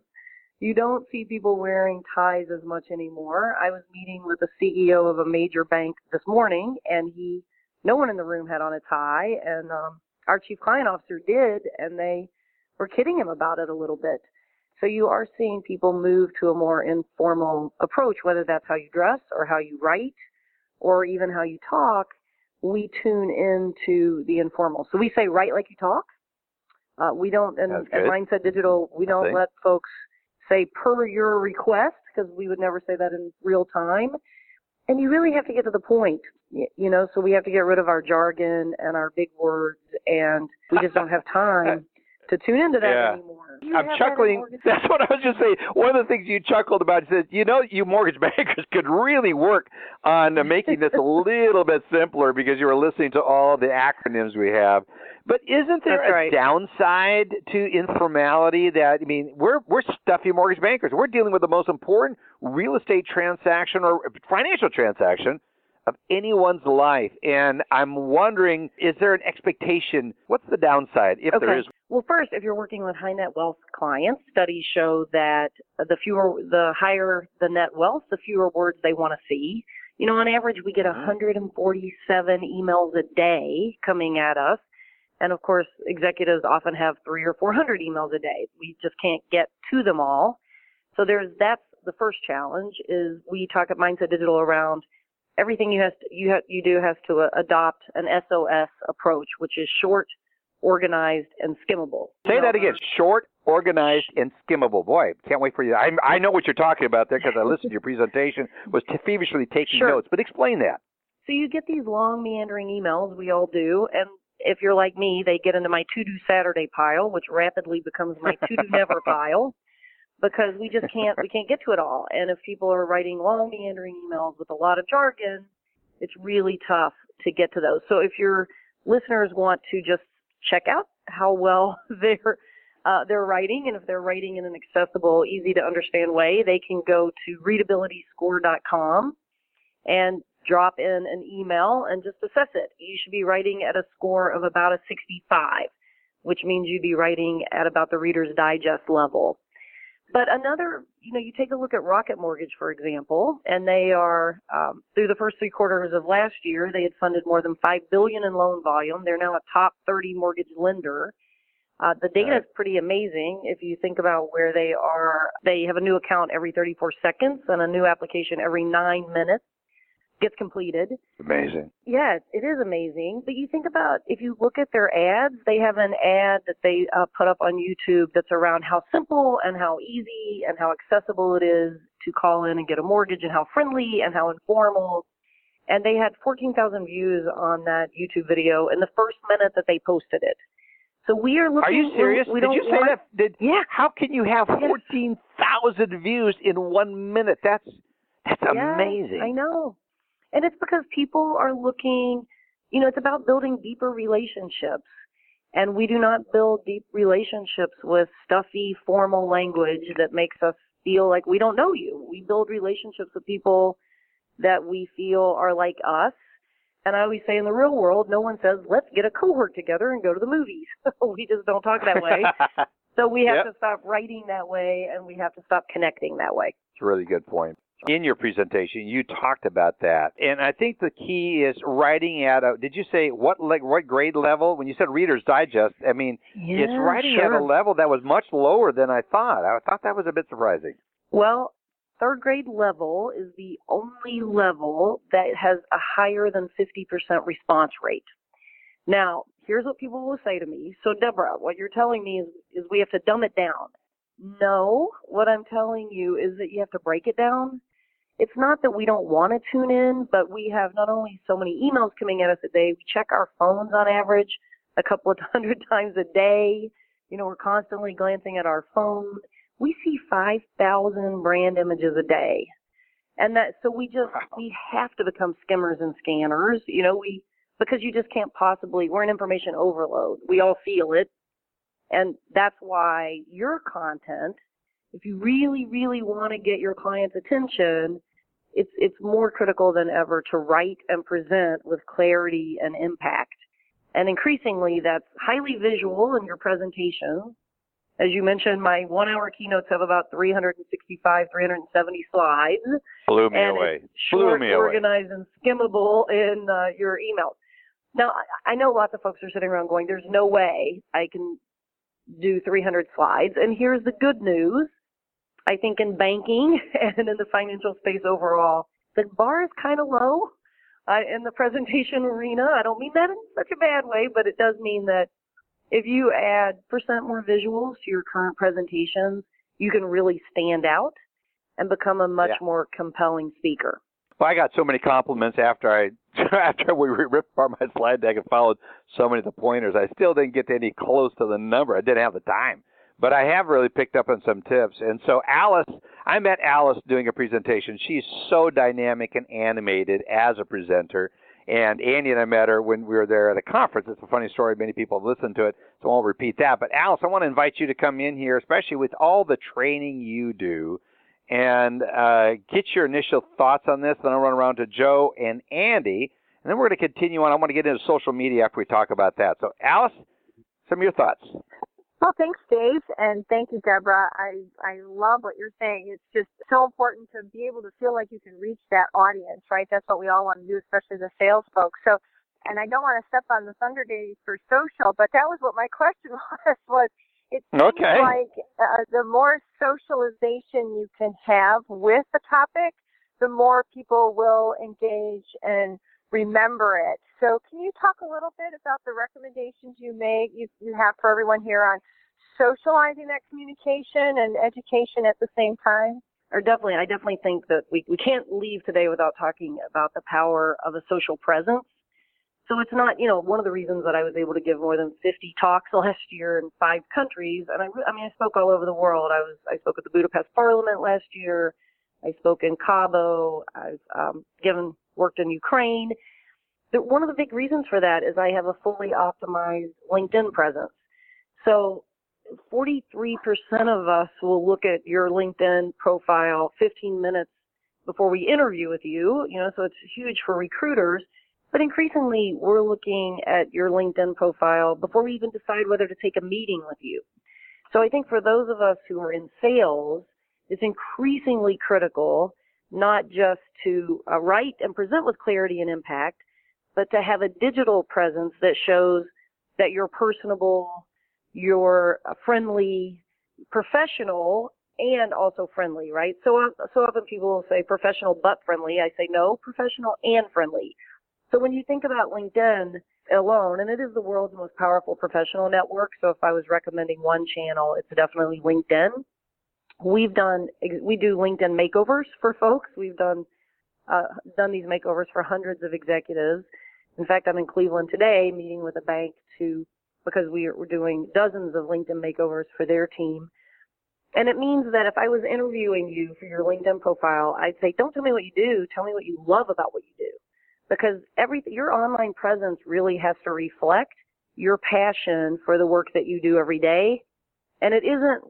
you don't see people wearing ties as much anymore. I was meeting with the CEO of a major bank this morning, and he, no one in the room had on a tie, and um, our chief client officer did, and they were kidding him about it a little bit. So you are seeing people move to a more informal approach, whether that's how you dress or how you write or even how you talk. We tune into the informal. So we say write like you talk. Uh, we don't, and at Mindset Digital, we don't let folks say per your request because we would never say that in real time. And you really have to get to the point, you know, so we have to get rid of our jargon and our big words and we just don't have time to tune into that yeah. anymore. I'm chuckling. That (laughs) That's what I was just saying. One of the things you chuckled about is that you know, you mortgage (laughs) bankers could really work on making this a little bit simpler because you were listening to all the acronyms we have. But isn't there That's a right. downside to informality that I mean, we're we're stuffy mortgage bankers. We're dealing with the most important real estate transaction or financial transaction of anyone's life. And I'm wondering, is there an expectation? What's the downside if okay. there is? Well, first, if you're working with high net wealth clients, studies show that the fewer, the higher the net wealth, the fewer words they want to see. You know, on average, we get mm-hmm. 147 emails a day coming at us. And of course, executives often have three or 400 emails a day. We just can't get to them all. So there's, that's the first challenge is we talk at Mindset Digital around everything you has to, you have, you do has to uh, adopt an SOS approach, which is short, organized, and skimmable. Say you that again. Short, organized, and skimmable. Boy, can't wait for you. I, I know what you're talking about there because I listened to your presentation. Was t- feverishly taking Sure. notes, but explain that. So you get these long meandering emails, we all do, and if you're like me, they get into my to-do Saturday pile, which rapidly becomes my to-do never (laughs) pile, because we just can't we can't get to it all. And if people are writing long meandering emails with a lot of jargon, it's really tough to get to those. So if your listeners want to just check out how well (laughs) their uh, they're writing, and if they're writing in an accessible, easy to understand way, they can go to readabilityscore.com and drop in an email and just assess it. You should be writing at a score of about a 65, which means you'd be writing at about the Reader's Digest level. But another, you know, you take a look at Rocket Mortgage, for example, and they are um, through the first three quarters of last year, they had funded more than five billion in loan volume. They're now a top 30 mortgage lender. Uh, the data is pretty amazing if you think about where they are. They have a new account every 34 seconds and a new application every nine minutes gets completed. Amazing. Yes, it is amazing. But you think about if you look at their ads, they have an ad that they uh, put up on YouTube that's around how simple and how easy and how accessible it is to call in and get a mortgage and how friendly and how informal. And they had 14,000 views on that YouTube video in the first minute that they posted it. So we are looking. Are you serious? We, we Did you say want, that? Did, yeah. How can you have 14,000 views in one minute? That's that's yeah, amazing. I know. And it's because people are looking, you know, it's about building deeper relationships. And we do not build deep relationships with stuffy, formal language that makes us feel like we don't know you. We build relationships with people that we feel are like us. And I always say in the real world, no one says, let's get a cohort together and go to the movies. (laughs) we just don't talk that way. (laughs) so we have yep. to stop writing that way and we have to stop connecting that way. It's a really good point in your presentation you talked about that. And i think the key is writing at a did you say what like what grade level? When you said reader's digest i mean yeah, it's writing sure. at a level that was much lower than i thought. I thought that was a bit surprising. Well third grade level is the only level that has a higher than 50% response rate. Now here's what people will say to me. So debra what you're telling me is, is we have to dumb it down. No, what I'm telling you is that you have to break it down it's not that we don't want to tune in, but we have not only so many emails coming at us a day, we check our phones on average a couple of (laughs) hundred times a day. You know, we're constantly glancing at our phone. We see 5,000 brand images a day. And that, so we just, we have to become skimmers and scanners. You know, we, because you just can't possibly, we're in information overload. We all feel it. And that's why your content, if you really, really want to get your client's attention, it's it's more critical than ever to write and present with clarity and impact. And increasingly, that's highly visual in your presentation. As you mentioned, my one-hour keynotes have about 365, 370 slides. Blew me and away. Short, Blew me organized, and skimmable in uh, your emails. Now, I know lots of folks are sitting around going, "There's no way I can do 300 slides." And here's the good news: I think in banking (laughs) and in the financial space overall, the bar is kind of low uh, in the (laughs) presentation arena. I don't mean that in such a bad way, but it does mean that if you add percent more visuals to your current presentations, you can really stand out and become a much yeah. more compelling speaker. Well, I got so many compliments after I (laughs) after we ripped apart my slide deck and followed so many of the pointers. I still didn't get to any close to the number. I didn't have the time but I have really picked up on some tips. And so Alice, I met Alice doing a presentation. She's so dynamic and animated as a presenter. And Andy and I met her when we were there at a conference. It's a funny story. Many people have listened to it, so I won't repeat that. But Alice, I want to invite you to come in here, especially with all the training you do, and uh, get your initial thoughts on this. Then I'll run around to Joe and Andy, and then we're going to continue on. I want to get into social media after we talk about that. So, Alice, some of your thoughts. Well, thanks, Dave, and thank you, Debra. I I love what you're saying. It's just so important to be able to feel like you can reach that audience, right? That's what we all want to do, especially the sales folks. So, and I don't want to step on the thunder, Dave, for social, but that was what my (laughs) question was. Was it seems okay. like uh, the more socialization you can have with the topic, the more people will engage and remember it. So can you talk a little bit about the recommendations you make you, you have for everyone here on socializing that communication and education at the same time? Or definitely, I definitely think that we, we can't leave today without talking about the power of a social presence. So it's not, you know, one of the reasons that I was able to give more than 50 talks (laughs) last year in five countries, and I, I mean, I spoke all over the world. I was, I spoke at the Budapest Parliament last year. I spoke in Cabo. I've um, given worked in Ukraine. The, one of the big reasons for that is I have a fully optimized LinkedIn presence. So 43% of us will look at your LinkedIn profile 15 minutes before we interview with you, you know, so it's huge for recruiters. But increasingly, we're looking at your LinkedIn profile before we even decide whether to take a meeting with you. So I think for those of us who are in sales, it's increasingly critical not just to uh, write and present with clarity and impact, but to have a digital presence that shows that you're personable, you're friendly, professional, and also friendly, right? So, so often people will say professional but friendly. I say no, professional and friendly. So when you think about LinkedIn alone, and it is the world's most powerful professional network. So if I was recommending one channel, it's definitely LinkedIn. We've done, we do LinkedIn makeovers for folks. We've done, uh, done these makeovers for hundreds of executives. In fact, I'm in Cleveland today meeting with a bank to, because we we're doing dozens of LinkedIn makeovers for their team. And it means that if I was interviewing you for your LinkedIn profile, I'd say, don't tell me what you do, tell me what you love about what you do because every your online presence really has to reflect your passion for the work that you do every day and it isn't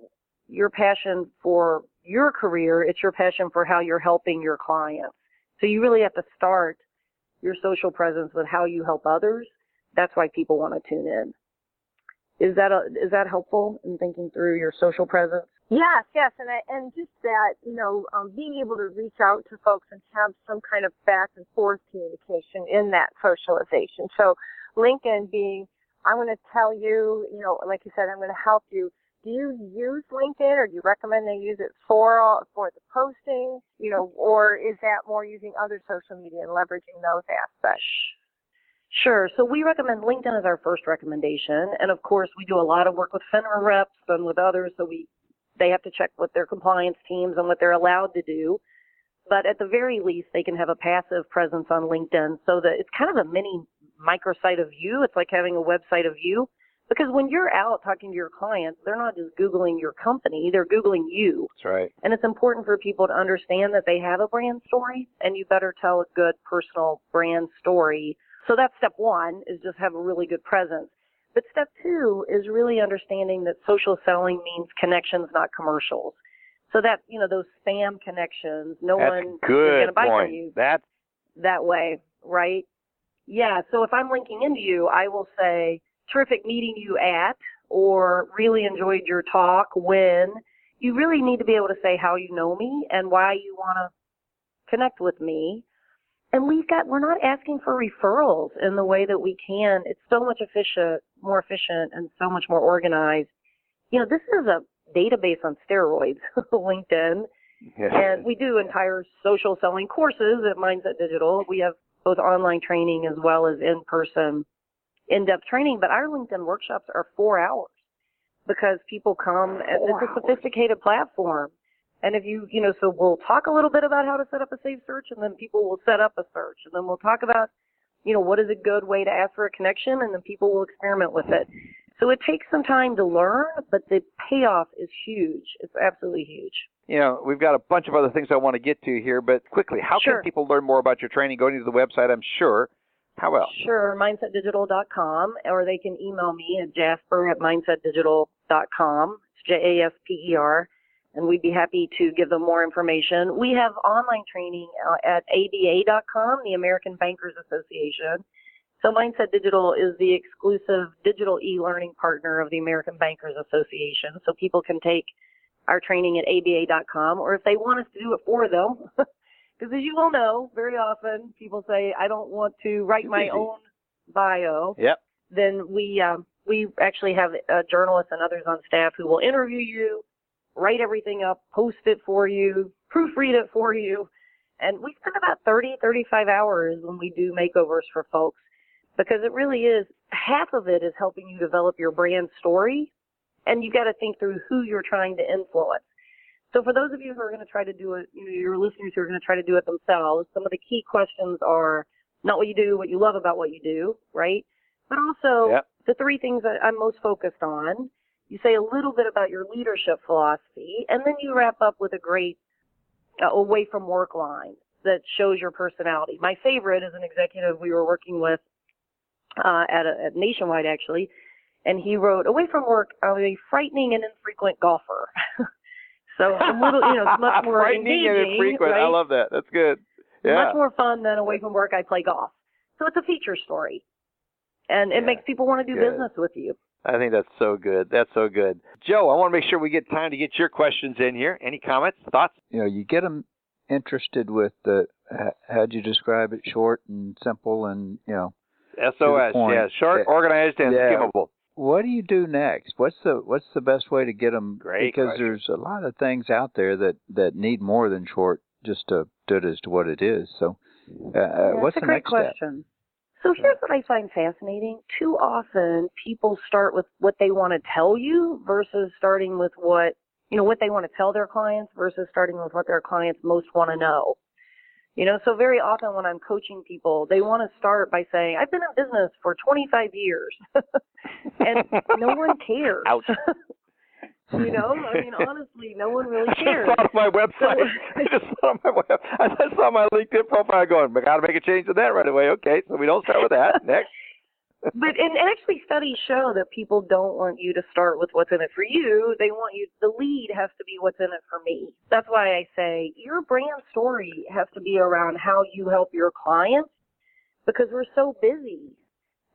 your passion for your career it's your passion for how you're helping your clients so you really have to start your social presence with how you help others that's why people want to tune in is that a, is that helpful in thinking through your social presence Yes, yes, and I, and just that you know um, being able to reach out to folks and have some kind of back and forth communication in that socialization. So LinkedIn being, I'm going to tell you, you know, like you said, I'm going to help you. Do you use LinkedIn, or do you recommend they use it for for the posting, you know, or is that more using other social media and leveraging those aspects? Sure. So we recommend LinkedIn as our first recommendation. And of course, we do a lot of work with FINRA reps and with others. So we they have to check with their compliance teams and what they're allowed to do. But at the very least, they can have a passive presence on LinkedIn so that it's kind of a mini microsite of you. It's like having a website of you. Because when you're out talking to your clients, they're not just Googling your company, they're Googling you. That's right. And it's important for people to understand that they have a brand story and you better tell a good personal brand story. So that's step one is just have a really good presence. But step two is really understanding that social selling means connections, not commercials. So that, you know, those spam connections, no That's one good is going to buy from you That's that way, right? Yeah, so if I'm linking into you, I will say, terrific meeting you at, or really enjoyed your talk when. You really need to be able to say how you know me and why you want to connect with me and we've got we're not asking for referrals in the way that we can it's so much efficient more efficient and so much more organized you know this is a database on steroids (laughs) linkedin Yes. and we do entire social selling courses at mindset digital we have both online training as well as in-person in-depth training but our linkedin workshops are four hours because people come and it's a sophisticated platform and if you, you know, so we'll talk a little bit about how to set up a safe search and then people will set up a search and then we'll talk about, you know, what is a good way to ask for a connection and then people will experiment with it. So it takes some time to learn, but the payoff is huge. It's absolutely huge. You know, we've got a bunch of other things I want to get to here, but quickly, how Sure. can people learn more about your training? Going to the website, I'm sure. How else? Sure, mindsetdigital.com, or they can email me at jasper at mindsetdigital.com. It's J A S P E R, and we'd be happy to give them more information. We have online training uh, at ABA.com, the American Bankers Association. So Mindset Digital is the exclusive digital e-learning partner of the American Bankers Association. So people can take our training at ABA.com, or if they want us to do it for them, (laughs) because as you all know, very often people say, I don't want to write Too my own bio. Yep. Then we um, we actually have uh, journalists and others on staff who will interview you, write everything up, post it for you, proofread it for you, and we spend about 30, 35 hours when we do makeovers for folks because it really is half of it is helping you develop your brand story, and you got to think through who you're trying to influence. So for those of you who are going to try to do it, you know, your listeners who are going to try to do it themselves, some of the key questions are not what you do, what you love about what you do, right? But also Yep. the three things that I'm most focused on. You say a little bit about your leadership philosophy, and then you wrap up with a great uh, away from work line that shows your personality. My favorite is an executive we were working with uh, at, a, at Nationwide actually, and he wrote, "Away from work, I'm a frightening and infrequent golfer." (laughs) so a little, you know, it's much (laughs) more frightening engaging, and infrequent. right? I love that. That's good. Yeah. Much more fun than away from work. I play golf. So it's a feature story, and it Yeah. makes people want to do Good. business with you. I think that's so good. That's so good. Joe, I want to make sure we get time to get your questions in here. Any comments, thoughts? You know, you get them interested with the how'd you describe it? Short and simple, and you know, SOS. point. Yeah, short, Yeah. organized, and Yeah. skimmable. What do you do next? What's the what's the best way to get them? Great because question. there's a lot of things out there that that need more than short just to do it as to what it is. So, uh, uh, Yeah, what's that's the a great next step? question. So here's what I find fascinating. Too often people start with what they want to tell you versus starting with what, you know, what they want to tell their clients versus starting with what their clients most want to know. You know, so very often when I'm coaching people, they want to start by saying, I've been in business for 25 years. (laughs) and no one (laughs) cares. Ouch. (laughs) you know, I mean, honestly, no one really I just cares. saw on my website. I just saw on my web. I just saw my LinkedIn profile going. I got to make a change to that right away. Okay, so we don't start with that. Next. But and actually, studies show that people don't want you to start with what's in it for you. They want you. The lead has to be what's in it for me. That's why I say your brand story has to be around how you help your clients, because we're so busy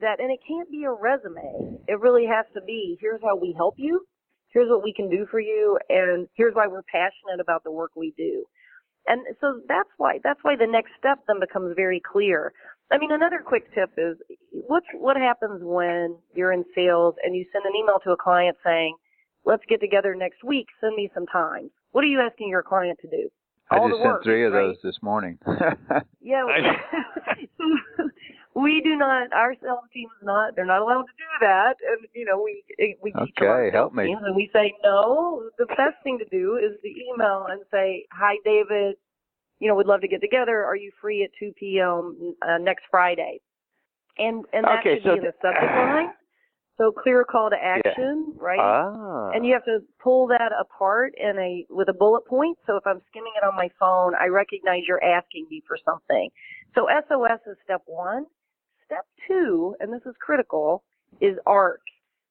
that, and it can't be a resume. It really has to be here's how we help you, here's what we can do for you, and here's why we're passionate about the work we do. And so that's why that's why the next step then becomes very clear. I mean, another quick tip is what what happens when you're in sales and you send an email to a client saying, "Let's get together next week. Send me some time." What are you asking your client to do? I All just sent work, three of right? those this morning. (laughs) Yeah. (laughs) we do not. Our sales team is not. They're not allowed to do that. And you know, we we teach our Okay, help me. teams, and we say no. The best thing to do is to email and say, "Hi, David. You know, we'd love to get together. Are you free at 2 p.m. Uh, next Friday?" And and that Okay, should so be in the subject line. So clear call to action, right? Ah. And you have to pull that apart in a with a bullet point. So if I'm skimming it on my phone, I recognize you're asking me for something. So SOS is step one. Step two, and this is critical, is ARC,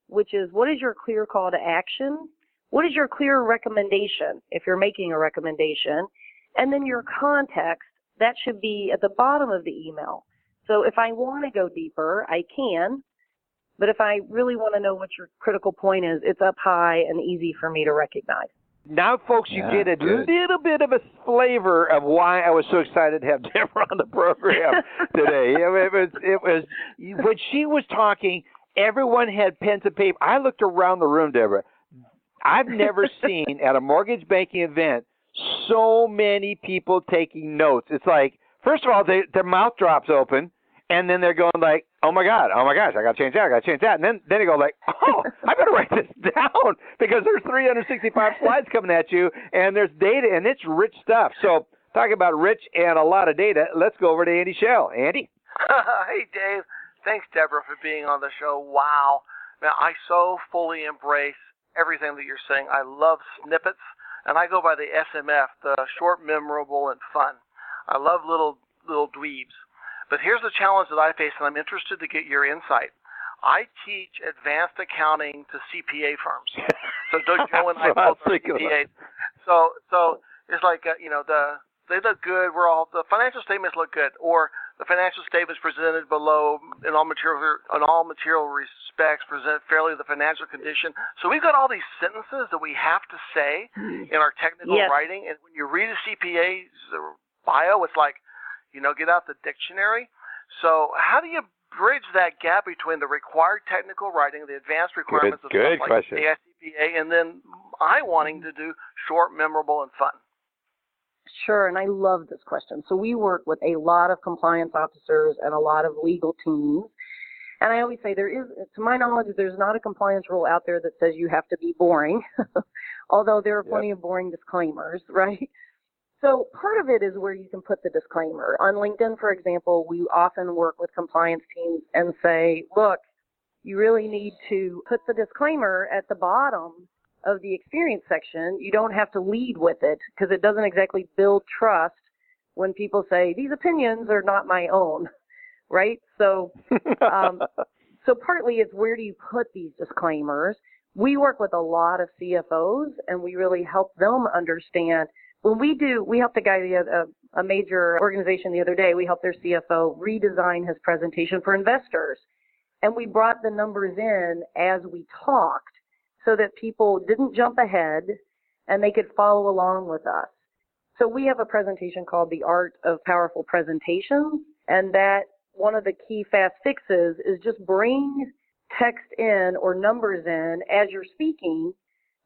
which is what is your clear call to action? What is your clear recommendation if you're making a recommendation? And then your context, that should be at the bottom of the email. So if I want to go deeper, I can. But if I really want to know what your critical point is, it's up high and easy for me to recognize. Now, folks, you Yeah, get a good. little bit of a flavor of why I was so excited to have (laughs) Debra on the program today. It was, it was when she was talking. Everyone had pens and paper. I looked around the room, Debra. I've never (laughs) seen at a mortgage banking event so many people taking notes. It's like, first of all, they, their mouth drops open, and then they're going like, "Oh my God, oh my gosh, I got to change that, I got to change that," and then then they go like, "Oh, (laughs) I better write this down because there's 365 (laughs) slides coming at you, and there's data, and it's rich stuff." So, talking about rich and a lot of data, let's go over to Andy Schell. Andy. (laughs) hey, Dave. Thanks, Debra, for being on the show. Wow. Man, I so fully embrace everything that you're saying. I love snippets, and I go by the SMF, the short, memorable, and fun. I love little little dweebs. But here's the challenge that I face, and I'm interested to get your insight. I teach advanced accounting to CPA firms. So don't Joe and (laughs) I both are. CPAs. So so it's like uh, you know the they look good. We're all the financial statements look good, or the financial statements presented below in all material in all material respects present fairly the financial condition. So we've got all these sentences that we have to say in our technical Yes. writing, and when you read a CPA's bio, it's like, you know, get out the dictionary. So how do you bridge that gap between the required technical writing, the advanced requirements of good stuff like question. the AICPA, and then I wanting to do short, memorable, and fun? Sure, and I love this question. So we work with a lot of compliance officers and a lot of legal teams. And I always say there is, to my knowledge, there's not a compliance rule out there that says you have to be boring, (laughs) although there are plenty of boring disclaimers, (laughs) right? So part of it is where you can put the disclaimer. On LinkedIn, for example, we often work with compliance teams and say, look, you really need to put the disclaimer at the bottom of the experience section. You don't have to lead with it because it doesn't exactly build trust when people say, these opinions are not my own, (laughs) right? So um, (laughs) so partly it's where do you put these disclaimers? We work with a lot of CFOs and we really help them understand when we do, we helped a guy, a, a major organization the other day, we helped their CFO redesign his presentation for investors. And we brought the numbers in as we talked so that people didn't jump ahead and they could follow along with us. So we have a presentation called The Art of Powerful Presentations, and that one of the key fast fixes is just bring text in or numbers in as you're speaking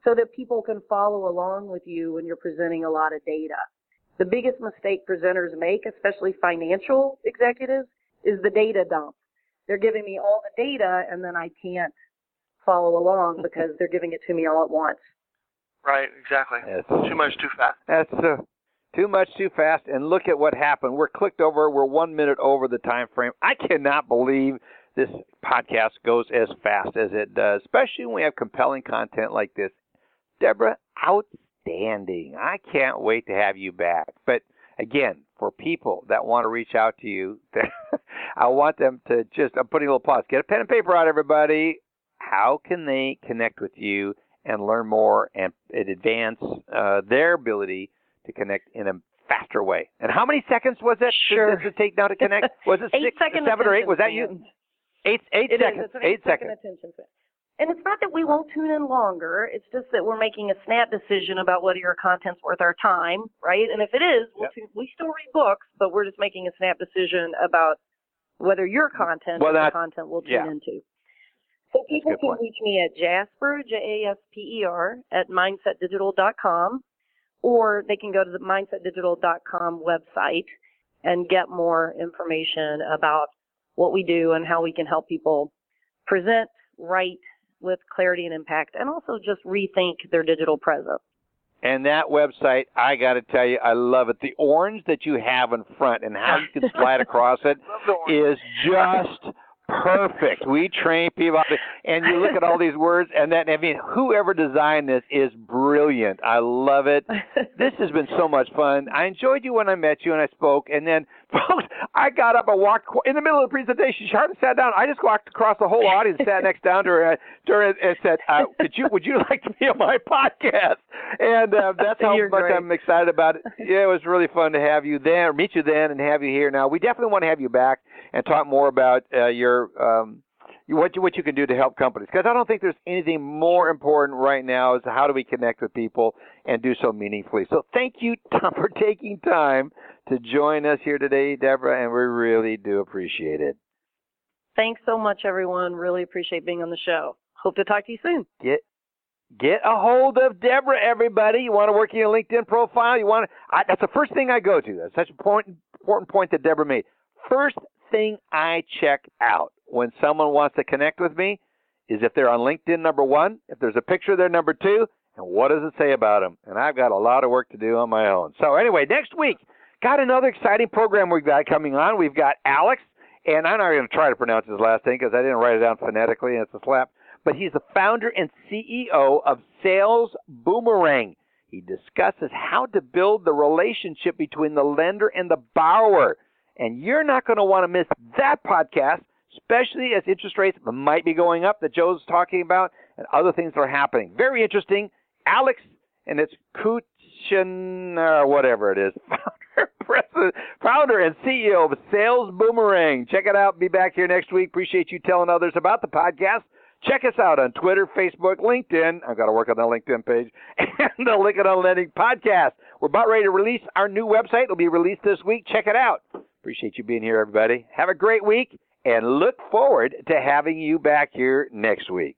so that people can follow along with you when you're presenting a lot of data. The biggest mistake presenters make, especially financial executives, is the data dump. They're giving me all the data and then I can't follow along because they're giving it to me all at once. Right, exactly. Yes. Too much, too fast. That's uh, too much, too fast. And look at what happened. We're clicked over. We're one minute over the time frame. I cannot believe this podcast goes as fast as it does, especially when we have compelling content like this. Debra, outstanding. I can't wait to have you back. But again, for people that want to reach out to you, (laughs) I want them to just, I'm putting a little pause. Get a pen and paper out, everybody. How can they connect with you and learn more and, and advance uh, their ability to connect in a faster way? And how many seconds was it Sure. to, to take now to connect? (laughs) Was it eight six, second seven, or eight? Was that you? Eight, eight It is. seconds. An eight eight second seconds. And it's not that we won't tune in longer. It's just that we're making a snap decision about whether your content's worth our time, right? And if it is, we'll Yep. tune, we still read books, but we're just making a snap decision about whether your content Well, is that- content we'll tune yeah. into. So people can point. reach me at Jasper, J-A-S-P-E-R, at mindsetdigital.com, or they can go to the mindsetdigital.com website and get more information about what we do and how we can help people present, write with clarity and impact, and also just rethink their digital presence. And that website, I got to tell you, I love it. The orange that you have in front and how you can slide (laughs) across it is just perfect. We train people, and you look at all these words, and then I mean, whoever designed this is brilliant. I love it. This has been so much fun. I enjoyed you when I met you and I spoke, and then, (laughs) folks, I got up and walked in the middle of the presentation. She hardly sat down. I just walked across the whole audience, sat next down to her, uh, to her and said, uh, "Could you, would you like to be on my podcast?" And uh, (laughs) that's how You're much great. I'm excited about it. Yeah, it was really fun to have you there, meet you then, and have you here. Now, we definitely want to have you back and talk more about uh, your um, what you, what you can do to help companies because I don't think there's anything more important right now is how do we connect with people and do so meaningfully. So thank you Tom for taking time to join us here today, Debra, and we really do appreciate it. Thanks so much, everyone. Really appreciate being on the show. Hope to talk to you soon. Get get a hold of Debra, everybody. You want to work in your LinkedIn profile? You want to? I, that's the first thing I go to. That's such an important important point that Debra made. First thing I check out when someone wants to connect with me is if they're on LinkedIn, number one. If there's a picture there, number two. And what does it say about them? And I've got a lot of work to do on my own. So anyway, next week got another exciting program we've got coming on. We've got Alex, and I'm not going to try to pronounce his last name because I didn't write it down phonetically, and it's a slap. But he's the founder and CEO of Sales Boomerang. He discusses how to build the relationship between the lender and the borrower. And you're not going to want to miss that podcast, especially as interest rates might be going up that Joe's talking about and other things that are happening. Very interesting. Alex, and it's Kuchin, or whatever it is, (laughs) founder, and CEO of Sales Boomerang. Check it out. Be back here next week. Appreciate you telling others about the podcast. Check us out on Twitter, Facebook, LinkedIn. I've got to work on the LinkedIn page (laughs) and the Lincoln on podcast. We're about ready to release our new website. It'll be released this week. Check it out. Appreciate you being here, everybody. Have a great week and look forward to having you back here next week.